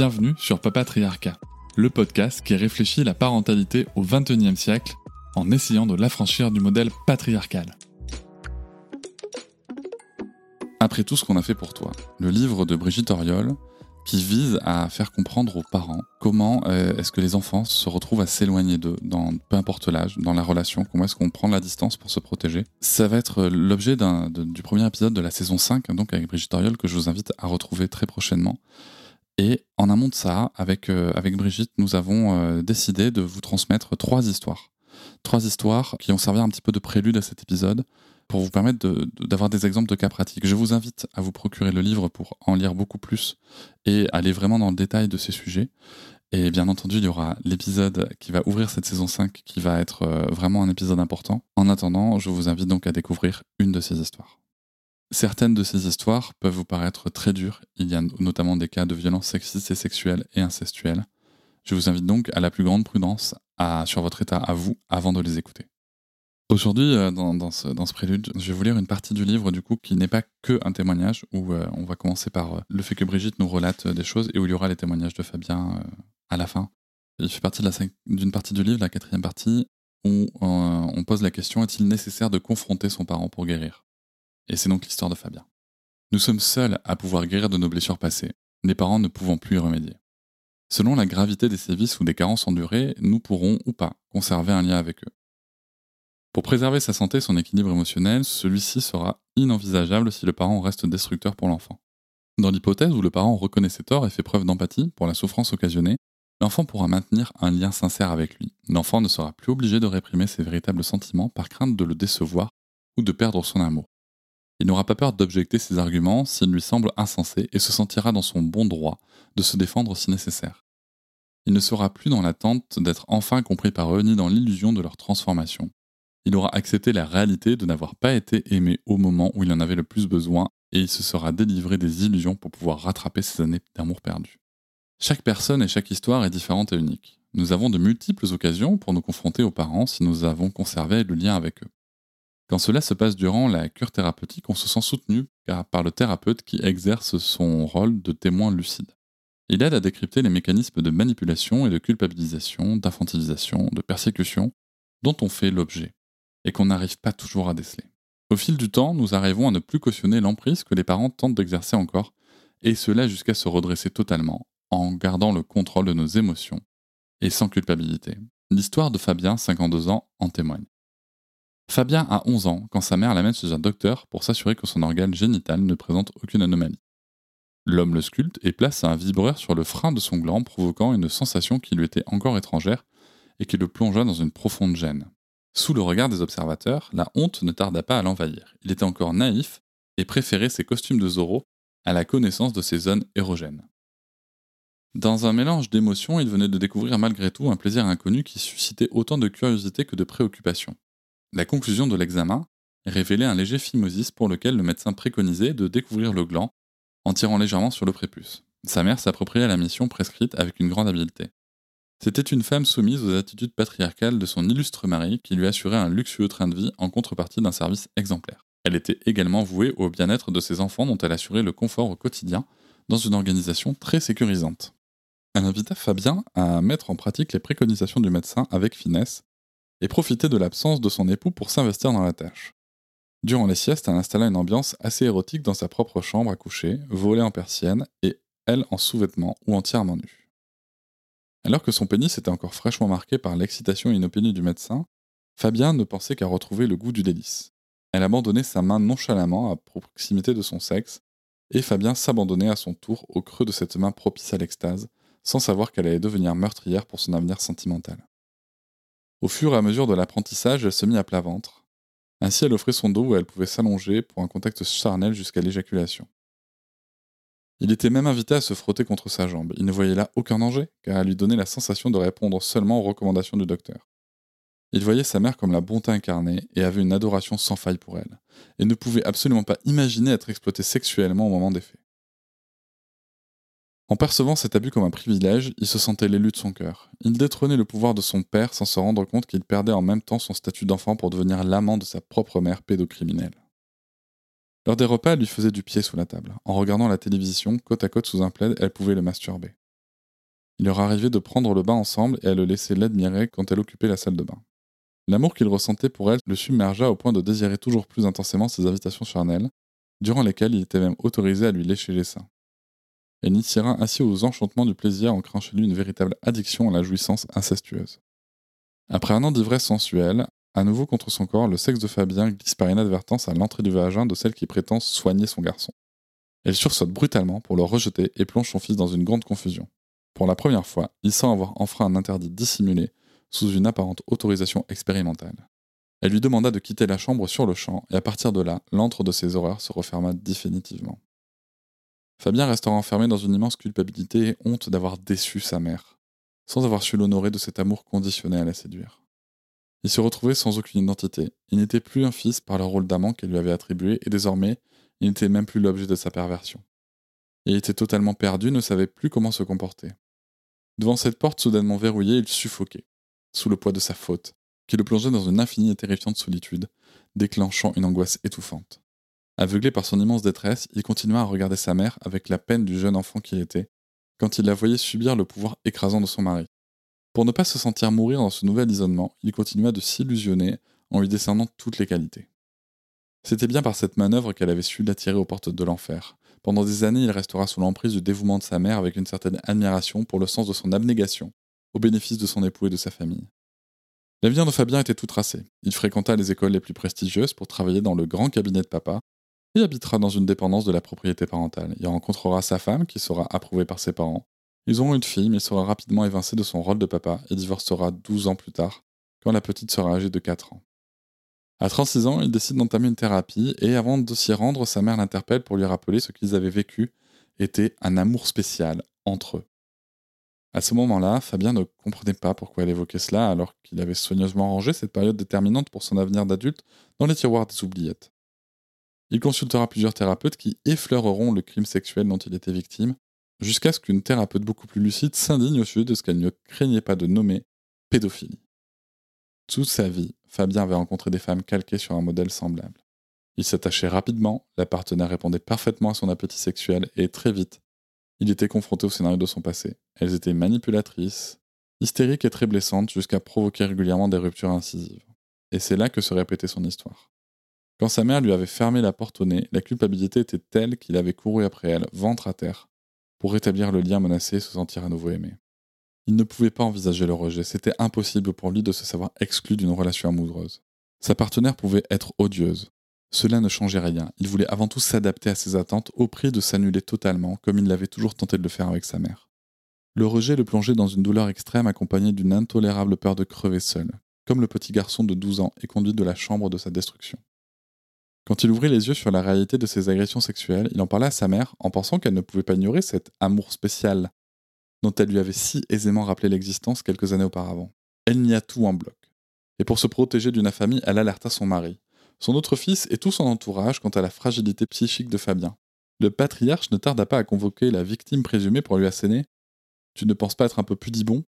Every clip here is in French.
Bienvenue sur Papatriarcat, le podcast qui réfléchit la parentalité au XXIe siècle en essayant de l'affranchir du modèle patriarcal. Après tout ce qu'on a fait pour toi, le livre de Brigitte Oriol, qui vise à faire comprendre aux parents comment euh, est-ce que les enfants se retrouvent à s'éloigner d'eux, dans peu importe l'âge, dans la relation, comment est-ce qu'on prend la distance pour se protéger. Ça va être l'objet du premier épisode de la saison 5, donc avec Brigitte Oriol, que je vous invite à retrouver très prochainement. Et en amont de ça, avec, euh, Brigitte, nous avons euh, décidé de vous transmettre trois histoires. Trois histoires qui ont servi un petit peu de prélude à cet épisode pour vous permettre d'avoir des exemples de cas pratiques. Je vous invite à vous procurer le livre pour en lire beaucoup plus et aller vraiment dans le détail de ces sujets. Et bien entendu, il y aura l'épisode qui va ouvrir cette saison 5 qui va être euh, vraiment un épisode important. En attendant, je vous invite donc à découvrir une de ces histoires. Certaines de ces histoires peuvent vous paraître très dures, il y a notamment des cas de violences sexistes et sexuelles et incestuelles. Je vous invite donc à la plus grande prudence sur votre état à vous avant de les écouter. Aujourd'hui, euh, dans, ce, prélude, je vais vous lire une partie du livre du coup qui n'est pas que un témoignage, où euh, on va commencer par euh, le fait que Brigitte nous relate des choses et où il y aura les témoignages de Fabien à la fin. Il fait partie d'une partie du livre, la quatrième partie, où on pose la question est-il nécessaire de confronter son parent pour guérir? Et c'est donc l'histoire de Fabien. Nous sommes seuls à pouvoir guérir de nos blessures passées, les parents ne pouvant plus y remédier. Selon la gravité des sévices ou des carences endurées, nous pourrons ou pas conserver un lien avec eux. Pour préserver sa santé et son équilibre émotionnel, celui-ci sera inenvisageable si le parent reste destructeur pour l'enfant. Dans l'hypothèse où le parent reconnaît ses torts et fait preuve d'empathie pour la souffrance occasionnée, l'enfant pourra maintenir un lien sincère avec lui. L'enfant ne sera plus obligé de réprimer ses véritables sentiments par crainte de le décevoir ou de perdre son amour. Il n'aura pas peur d'objecter ses arguments s'ils lui semblent insensés et se sentira dans son bon droit de se défendre si nécessaire. Il ne sera plus dans l'attente d'être enfin compris par eux ni dans l'illusion de leur transformation. Il aura accepté la réalité de n'avoir pas été aimé au moment où il en avait le plus besoin et il se sera délivré des illusions pour pouvoir rattraper ses années d'amour perdu. Chaque personne et chaque histoire est différente et unique. Nous avons de multiples occasions pour nous confronter aux parents si nous avons conservé le lien avec eux. Quand cela se passe durant la cure thérapeutique, on se sent soutenu par le thérapeute qui exerce son rôle de témoin lucide. Il aide à décrypter les mécanismes de manipulation et de culpabilisation, d'infantilisation, de persécution dont on fait l'objet, et qu'on n'arrive pas toujours à déceler. Au fil du temps, nous arrivons à ne plus cautionner l'emprise que les parents tentent d'exercer encore, et cela jusqu'à se redresser totalement, en gardant le contrôle de nos émotions, et sans culpabilité. L'histoire de Fabien, 52 ans, en témoigne. Fabien a 11 ans quand sa mère l'amène chez un docteur pour s'assurer que son organe génital ne présente aucune anomalie. L'homme le sculpte et place un vibreur sur le frein de son gland provoquant une sensation qui lui était encore étrangère et qui le plongea dans une profonde gêne. Sous le regard des observateurs, la honte ne tarda pas à l'envahir. Il était encore naïf et préférait ses costumes de Zorro à la connaissance de ses zones érogènes. Dans un mélange d'émotions, il venait de découvrir malgré tout un plaisir inconnu qui suscitait autant de curiosité que de préoccupation. La conclusion de l'examen révélait un léger phimosis pour lequel le médecin préconisait de découvrir le gland en tirant légèrement sur le prépuce. Sa mère s'appropria la mission prescrite avec une grande habileté. C'était une femme soumise aux attitudes patriarcales de son illustre mari qui lui assurait un luxueux train de vie en contrepartie d'un service exemplaire. Elle était également vouée au bien-être de ses enfants dont elle assurait le confort au quotidien dans une organisation très sécurisante. Elle invita Fabien à mettre en pratique les préconisations du médecin avec finesse et profiter de l'absence de son époux pour s'investir dans la tâche. Durant les siestes, elle installa une ambiance assez érotique dans sa propre chambre à coucher, volée en persienne, et elle en sous-vêtements ou entièrement nue. Alors que son pénis était encore fraîchement marqué par l'excitation inopinée du médecin, Fabien ne pensait qu'à retrouver le goût du délice. Elle abandonnait sa main nonchalamment à proximité de son sexe, et Fabien s'abandonnait à son tour au creux de cette main propice à l'extase, sans savoir qu'elle allait devenir meurtrière pour son avenir sentimental. Au fur et à mesure de l'apprentissage, elle se mit à plat ventre. Ainsi, elle offrait son dos où elle pouvait s'allonger pour un contact charnel jusqu'à l'éjaculation. Il était même invité à se frotter contre sa jambe. Il ne voyait là aucun danger, car elle lui donnait la sensation de répondre seulement aux recommandations du docteur. Il voyait sa mère comme la bonté incarnée et avait une adoration sans faille pour elle, et ne pouvait absolument pas imaginer être exploité sexuellement au moment des faits. En percevant cet abus comme un privilège, il se sentait l'élu de son cœur. Il détrônait le pouvoir de son père sans se rendre compte qu'il perdait en même temps son statut d'enfant pour devenir l'amant de sa propre mère pédocriminelle. Lors des repas, elle lui faisait du pied sous la table. En regardant la télévision, côte à côte sous un plaid, elle pouvait le masturber. Il leur arrivait de prendre le bain ensemble et elle le laissait l'admirer quand elle occupait la salle de bain. L'amour qu'il ressentait pour elle le submergea au point de désirer toujours plus intensément ses invitations charnelles, durant lesquelles il était même autorisé à lui lécher les seins. Elle initiera ainsi aux enchantements du plaisir en créant chez lui une véritable addiction à la jouissance incestueuse. Après un an d'ivresse sensuelle, à nouveau contre son corps, le sexe de Fabien glisse par inadvertance à l'entrée du vagin de celle qui prétend soigner son garçon. Elle sursaute brutalement pour le rejeter et plonge son fils dans une grande confusion. Pour la première fois, il sent avoir enfreint un interdit dissimulé sous une apparente autorisation expérimentale. Elle lui demanda de quitter la chambre sur le champ, et à partir de là, l'antre de ses horreurs se referma définitivement. Fabien restera enfermé dans une immense culpabilité et honte d'avoir déçu sa mère, sans avoir su l'honorer de cet amour conditionné à la séduire. Il se retrouvait sans aucune identité. Il n'était plus un fils par le rôle d'amant qu'elle lui avait attribué, et désormais, il n'était même plus l'objet de sa perversion. Il était totalement perdu, ne savait plus comment se comporter. Devant cette porte soudainement verrouillée, il suffoquait sous le poids de sa faute, qui le plongeait dans une infinie et terrifiante solitude, déclenchant une angoisse étouffante. Aveuglé par son immense détresse, il continua à regarder sa mère avec la peine du jeune enfant qu'il était, quand il la voyait subir le pouvoir écrasant de son mari. Pour ne pas se sentir mourir dans ce nouvel isolement, il continua de s'illusionner en lui décernant toutes les qualités. C'était bien par cette manœuvre qu'elle avait su l'attirer aux portes de l'enfer. Pendant des années, il restera sous l'emprise du dévouement de sa mère avec une certaine admiration pour le sens de son abnégation au bénéfice de son époux et de sa famille. L'avenir de Fabien était tout tracé. Il fréquenta les écoles les plus prestigieuses pour travailler dans le grand cabinet de papa et habitera dans une dépendance de la propriété parentale. Il rencontrera sa femme, qui sera approuvée par ses parents. Ils auront une fille, mais sera rapidement évincé de son rôle de papa et divorcera 12 ans plus tard, quand la petite sera âgée de 4 ans. À 36 ans, il décide d'entamer une thérapie et avant de s'y rendre, sa mère l'interpelle pour lui rappeler ce qu'ils avaient vécu était un amour spécial entre eux. À ce moment-là, Fabien ne comprenait pas pourquoi elle évoquait cela alors qu'il avait soigneusement rangé cette période déterminante pour son avenir d'adulte dans les tiroirs des oubliettes. Il consultera plusieurs thérapeutes qui effleureront le crime sexuel dont il était victime, jusqu'à ce qu'une thérapeute beaucoup plus lucide s'indigne au sujet de ce qu'elle ne craignait pas de nommer pédophilie. Toute sa vie, Fabien avait rencontré des femmes calquées sur un modèle semblable. Il s'attachait rapidement, la partenaire répondait parfaitement à son appétit sexuel et très vite, il était confronté au scénario de son passé. Elles étaient manipulatrices, hystériques et très blessantes jusqu'à provoquer régulièrement des ruptures incisives. Et c'est là que se répétait son histoire. Quand sa mère lui avait fermé la porte au nez, la culpabilité était telle qu'il avait couru après elle, ventre à terre, pour rétablir le lien menacé et se sentir à nouveau aimé. Il ne pouvait pas envisager le rejet, c'était impossible pour lui de se savoir exclu d'une relation amoureuse. Sa partenaire pouvait être odieuse, cela ne changeait rien. Il voulait avant tout s'adapter à ses attentes au prix de s'annuler totalement, comme il l'avait toujours tenté de le faire avec sa mère. Le rejet le plongeait dans une douleur extrême accompagnée d'une intolérable peur de crever seul, comme le petit garçon de 12 ans est conduit de la chambre de sa destruction. Quand il ouvrit les yeux sur la réalité de ses agressions sexuelles, il en parla à sa mère en pensant qu'elle ne pouvait pas ignorer cet amour spécial dont elle lui avait si aisément rappelé l'existence quelques années auparavant. Elle nia tout en bloc. Et pour se protéger d'une infamie, elle alerta son mari, son autre fils et tout son entourage quant à la fragilité psychique de Fabien. Le patriarche ne tarda pas à convoquer la victime présumée pour lui asséner Tu ne penses pas être un peu pudibon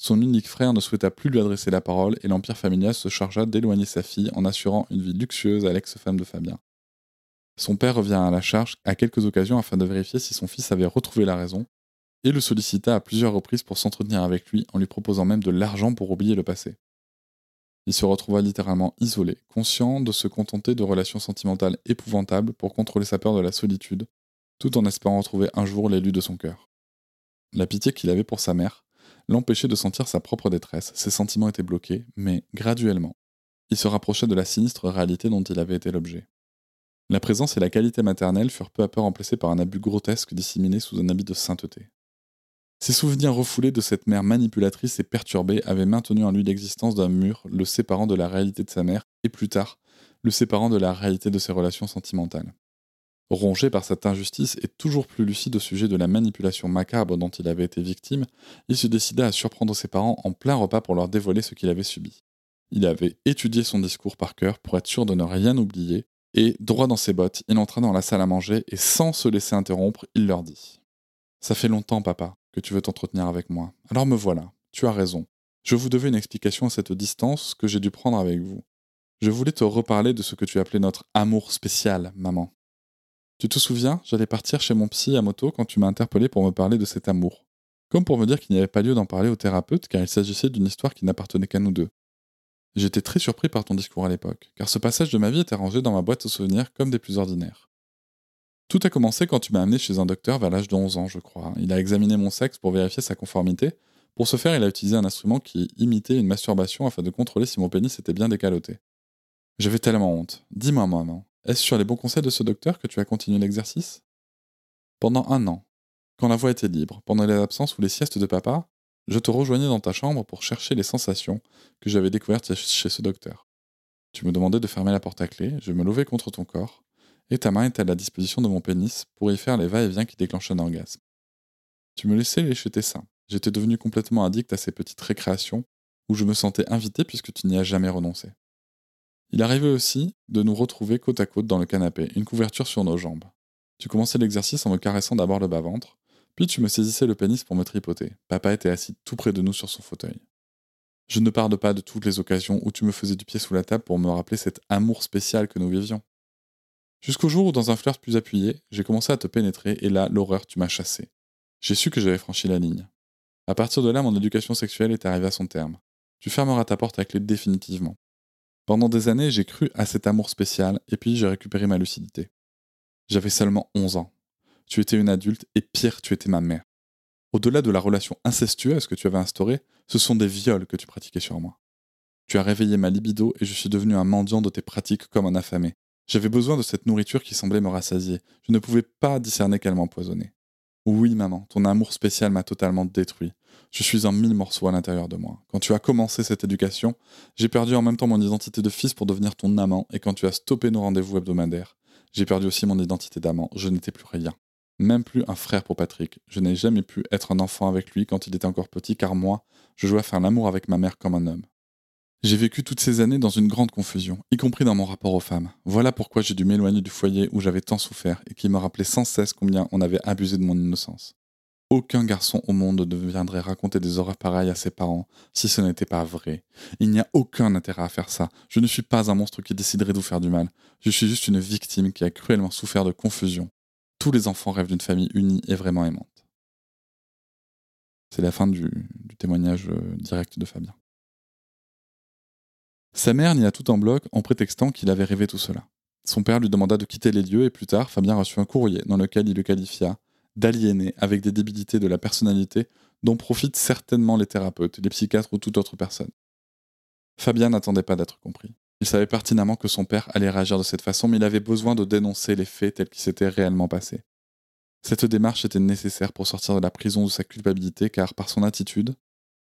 Son unique frère ne souhaita plus lui adresser la parole et l'empire familial se chargea d'éloigner sa fille en assurant une vie luxueuse à l'ex-femme de Fabien. Son père revient à la charge à quelques occasions afin de vérifier si son fils avait retrouvé la raison et le sollicita à plusieurs reprises pour s'entretenir avec lui en lui proposant même de l'argent pour oublier le passé. Il se retrouva littéralement isolé, conscient de se contenter de relations sentimentales épouvantables pour contrôler sa peur de la solitude, tout en espérant retrouver un jour l'élu de son cœur. La pitié qu'il avait pour sa mère l'empêchait de sentir sa propre détresse, ses sentiments étaient bloqués, mais graduellement, il se rapprocha de la sinistre réalité dont il avait été l'objet. La présence et la qualité maternelle furent peu à peu remplacées par un abus grotesque disséminé sous un habit de sainteté. Ses souvenirs refoulés de cette mère manipulatrice et perturbée avaient maintenu en lui l'existence d'un mur le séparant de la réalité de sa mère et plus tard, le séparant de la réalité de ses relations sentimentales. Rongé par cette injustice et toujours plus lucide au sujet de la manipulation macabre dont il avait été victime, il se décida à surprendre ses parents en plein repas pour leur dévoiler ce qu'il avait subi. Il avait étudié son discours par cœur pour être sûr de ne rien oublier, et, droit dans ses bottes, il entra dans la salle à manger et sans se laisser interrompre, il leur dit Ça fait longtemps, papa, que tu veux t'entretenir avec moi. Alors me voilà, tu as raison. Je vous devais une explication à cette distance que j'ai dû prendre avec vous. Je voulais te reparler de ce que tu appelais notre amour spécial, maman. Tu te souviens, j'allais partir chez mon psy à moto quand tu m'as interpellé pour me parler de cet amour. Comme pour me dire qu'il n'y avait pas lieu d'en parler au thérapeute car il s'agissait d'une histoire qui n'appartenait qu'à nous deux. J'étais très surpris par ton discours à l'époque, car ce passage de ma vie était rangé dans ma boîte aux souvenirs comme des plus ordinaires. Tout a commencé quand tu m'as amené chez un docteur vers l'âge de 11 ans, je crois. Il a examiné mon sexe pour vérifier sa conformité. Pour ce faire, il a utilisé un instrument qui imitait une masturbation afin de contrôler si mon pénis était bien décaloté. J'avais tellement honte. Dis-moi, maman, est-ce sur les bons conseils de ce docteur que tu as continué l'exercice? Pendant un an, quand la voie était libre, pendant les absences ou les siestes de papa, je te rejoignais dans ta chambre pour chercher les sensations que j'avais découvertes chez ce docteur. Tu me demandais de fermer la porte à clé, je me levais contre ton corps, et ta main était à la disposition de mon pénis pour y faire les va-et-vient qui déclenchaient un orgasme. Tu me laissais lécher tes seins. J'étais devenu complètement addict à ces petites récréations où je me sentais invité puisque tu n'y as jamais renoncé. Il arrivait aussi de nous retrouver côte à côte dans le canapé, une couverture sur nos jambes. Tu commençais l'exercice en me caressant d'abord le bas-ventre, puis tu me saisissais le pénis pour me tripoter. Papa était assis tout près de nous sur son fauteuil. Je ne parle pas de toutes les occasions où tu me faisais du pied sous la table pour me rappeler cet amour spécial que nous vivions. Jusqu'au jour où, dans un flirt plus appuyé, j'ai commencé à te pénétrer et là, l'horreur, tu m'as chassé. J'ai su que j'avais franchi la ligne. À partir de là, mon éducation sexuelle est arrivée à son terme. Tu fermeras ta porte à clé définitivement. Pendant des années, j'ai cru à cet amour spécial, et puis j'ai récupéré ma lucidité. J'avais seulement 11 ans. Tu étais une adulte, et pire, tu étais ma mère. Au-delà de la relation incestueuse que tu avais instaurée, ce sont des viols que tu pratiquais sur moi. Tu as réveillé ma libido et je suis devenu un mendiant de tes pratiques comme un affamé. J'avais besoin de cette nourriture qui semblait me rassasier. Je ne pouvais pas discerner qu'elle m'empoisonnait. Oui, maman, ton amour spécial m'a totalement détruit. Je suis en mille morceaux à l'intérieur de moi. Quand tu as commencé cette éducation, j'ai perdu en même temps mon identité de fils pour devenir ton amant, et quand tu as stoppé nos rendez-vous hebdomadaires, j'ai perdu aussi mon identité d'amant. Je n'étais plus rien. Même plus un frère pour Patrick. Je n'ai jamais pu être un enfant avec lui quand il était encore petit, car moi, je jouais à faire l'amour avec ma mère comme un homme. J'ai vécu toutes ces années dans une grande confusion, y compris dans mon rapport aux femmes. Voilà pourquoi j'ai dû m'éloigner du foyer où j'avais tant souffert et qui me rappelait sans cesse combien on avait abusé de mon innocence. Aucun garçon au monde ne viendrait raconter des horreurs pareilles à ses parents si ce n'était pas vrai. Il n'y a aucun intérêt à faire ça. Je ne suis pas un monstre qui déciderait de vous faire du mal. Je suis juste une victime qui a cruellement souffert de confusion. Tous les enfants rêvent d'une famille unie et vraiment aimante. C'est la fin du, du témoignage euh, direct de Fabien. Sa mère nia tout en bloc en prétextant qu'il avait rêvé tout cela. Son père lui demanda de quitter les lieux et plus tard, Fabien reçut un courrier dans lequel il le qualifia d'aliéné avec des débilités de la personnalité dont profitent certainement les thérapeutes, les psychiatres ou toute autre personne. Fabien n'attendait pas d'être compris. Il savait pertinemment que son père allait réagir de cette façon, mais il avait besoin de dénoncer les faits tels qu'ils s'étaient réellement passés. Cette démarche était nécessaire pour sortir de la prison de sa culpabilité, car par son attitude,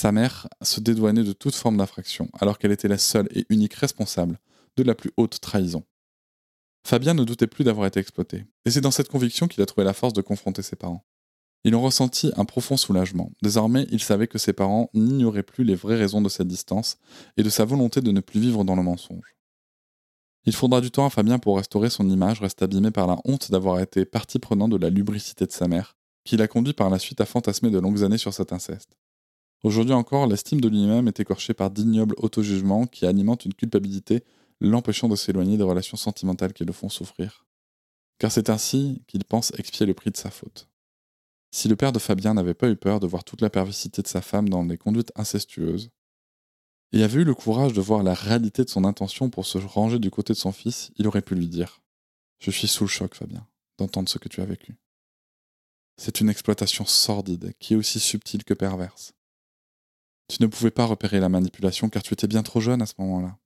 sa mère se dédouanait de toute forme d'infraction, alors qu'elle était la seule et unique responsable de la plus haute trahison. Fabien ne doutait plus d'avoir été exploité, et c'est dans cette conviction qu'il a trouvé la force de confronter ses parents. Il en ressentit un profond soulagement. Désormais, il savait que ses parents n'ignoraient plus les vraies raisons de cette distance et de sa volonté de ne plus vivre dans le mensonge. Il faudra du temps à Fabien pour restaurer son image, reste abîmée par la honte d'avoir été partie prenante de la lubricité de sa mère, qui l'a conduit par la suite à fantasmer de longues années sur cet inceste. Aujourd'hui encore, l'estime de lui-même est écorchée par d'ignobles auto-jugements qui alimentent une culpabilité l'empêchant de s'éloigner des relations sentimentales qui le font souffrir. Car c'est ainsi qu'il pense expier le prix de sa faute. Si le père de Fabien n'avait pas eu peur de voir toute la perversité de sa femme dans des conduites incestueuses, et avait eu le courage de voir la réalité de son intention pour se ranger du côté de son fils, il aurait pu lui dire Je suis sous le choc, Fabien, d'entendre ce que tu as vécu. C'est une exploitation sordide qui est aussi subtile que perverse. Tu ne pouvais pas repérer la manipulation car tu étais bien trop jeune à ce moment-là.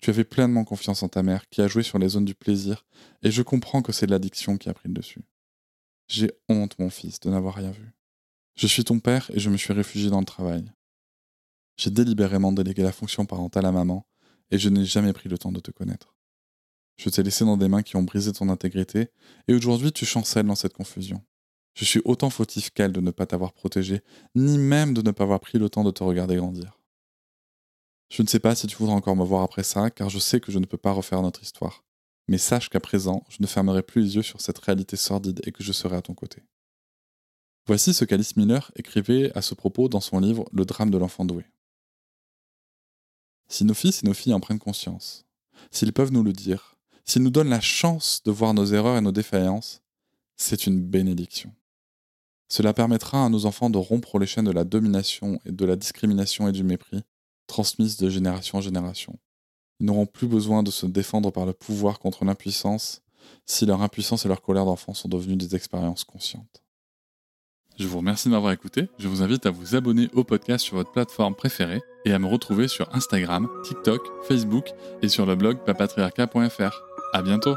Tu avais pleinement confiance en ta mère, qui a joué sur les zones du plaisir, et je comprends que c'est l'addiction qui a pris le dessus. J'ai honte, mon fils, de n'avoir rien vu. Je suis ton père et je me suis réfugié dans le travail. J'ai délibérément délégué la fonction parentale à maman, et je n'ai jamais pris le temps de te connaître. Je t'ai laissé dans des mains qui ont brisé ton intégrité, et aujourd'hui tu chancelles dans cette confusion. Je suis autant fautif qu'elle de ne pas t'avoir protégé, ni même de ne pas avoir pris le temps de te regarder grandir. Je ne sais pas si tu voudras encore me voir après ça, car je sais que je ne peux pas refaire notre histoire. Mais sache qu'à présent, je ne fermerai plus les yeux sur cette réalité sordide et que je serai à ton côté. Voici ce qu'Alice Miller écrivait à ce propos dans son livre Le drame de l'enfant doué. Si nos fils et nos filles en prennent conscience, s'ils peuvent nous le dire, s'ils nous donnent la chance de voir nos erreurs et nos défaillances, c'est une bénédiction. Cela permettra à nos enfants de rompre les chaînes de la domination et de la discrimination et du mépris, transmises de génération en génération. Ils n'auront plus besoin de se défendre par le pouvoir contre l'impuissance si leur impuissance et leur colère d'enfant sont devenues des expériences conscientes. Je vous remercie de m'avoir écouté. Je vous invite à vous abonner au podcast sur votre plateforme préférée et à me retrouver sur Instagram, TikTok, Facebook et sur le blog papatriarca.fr. À bientôt!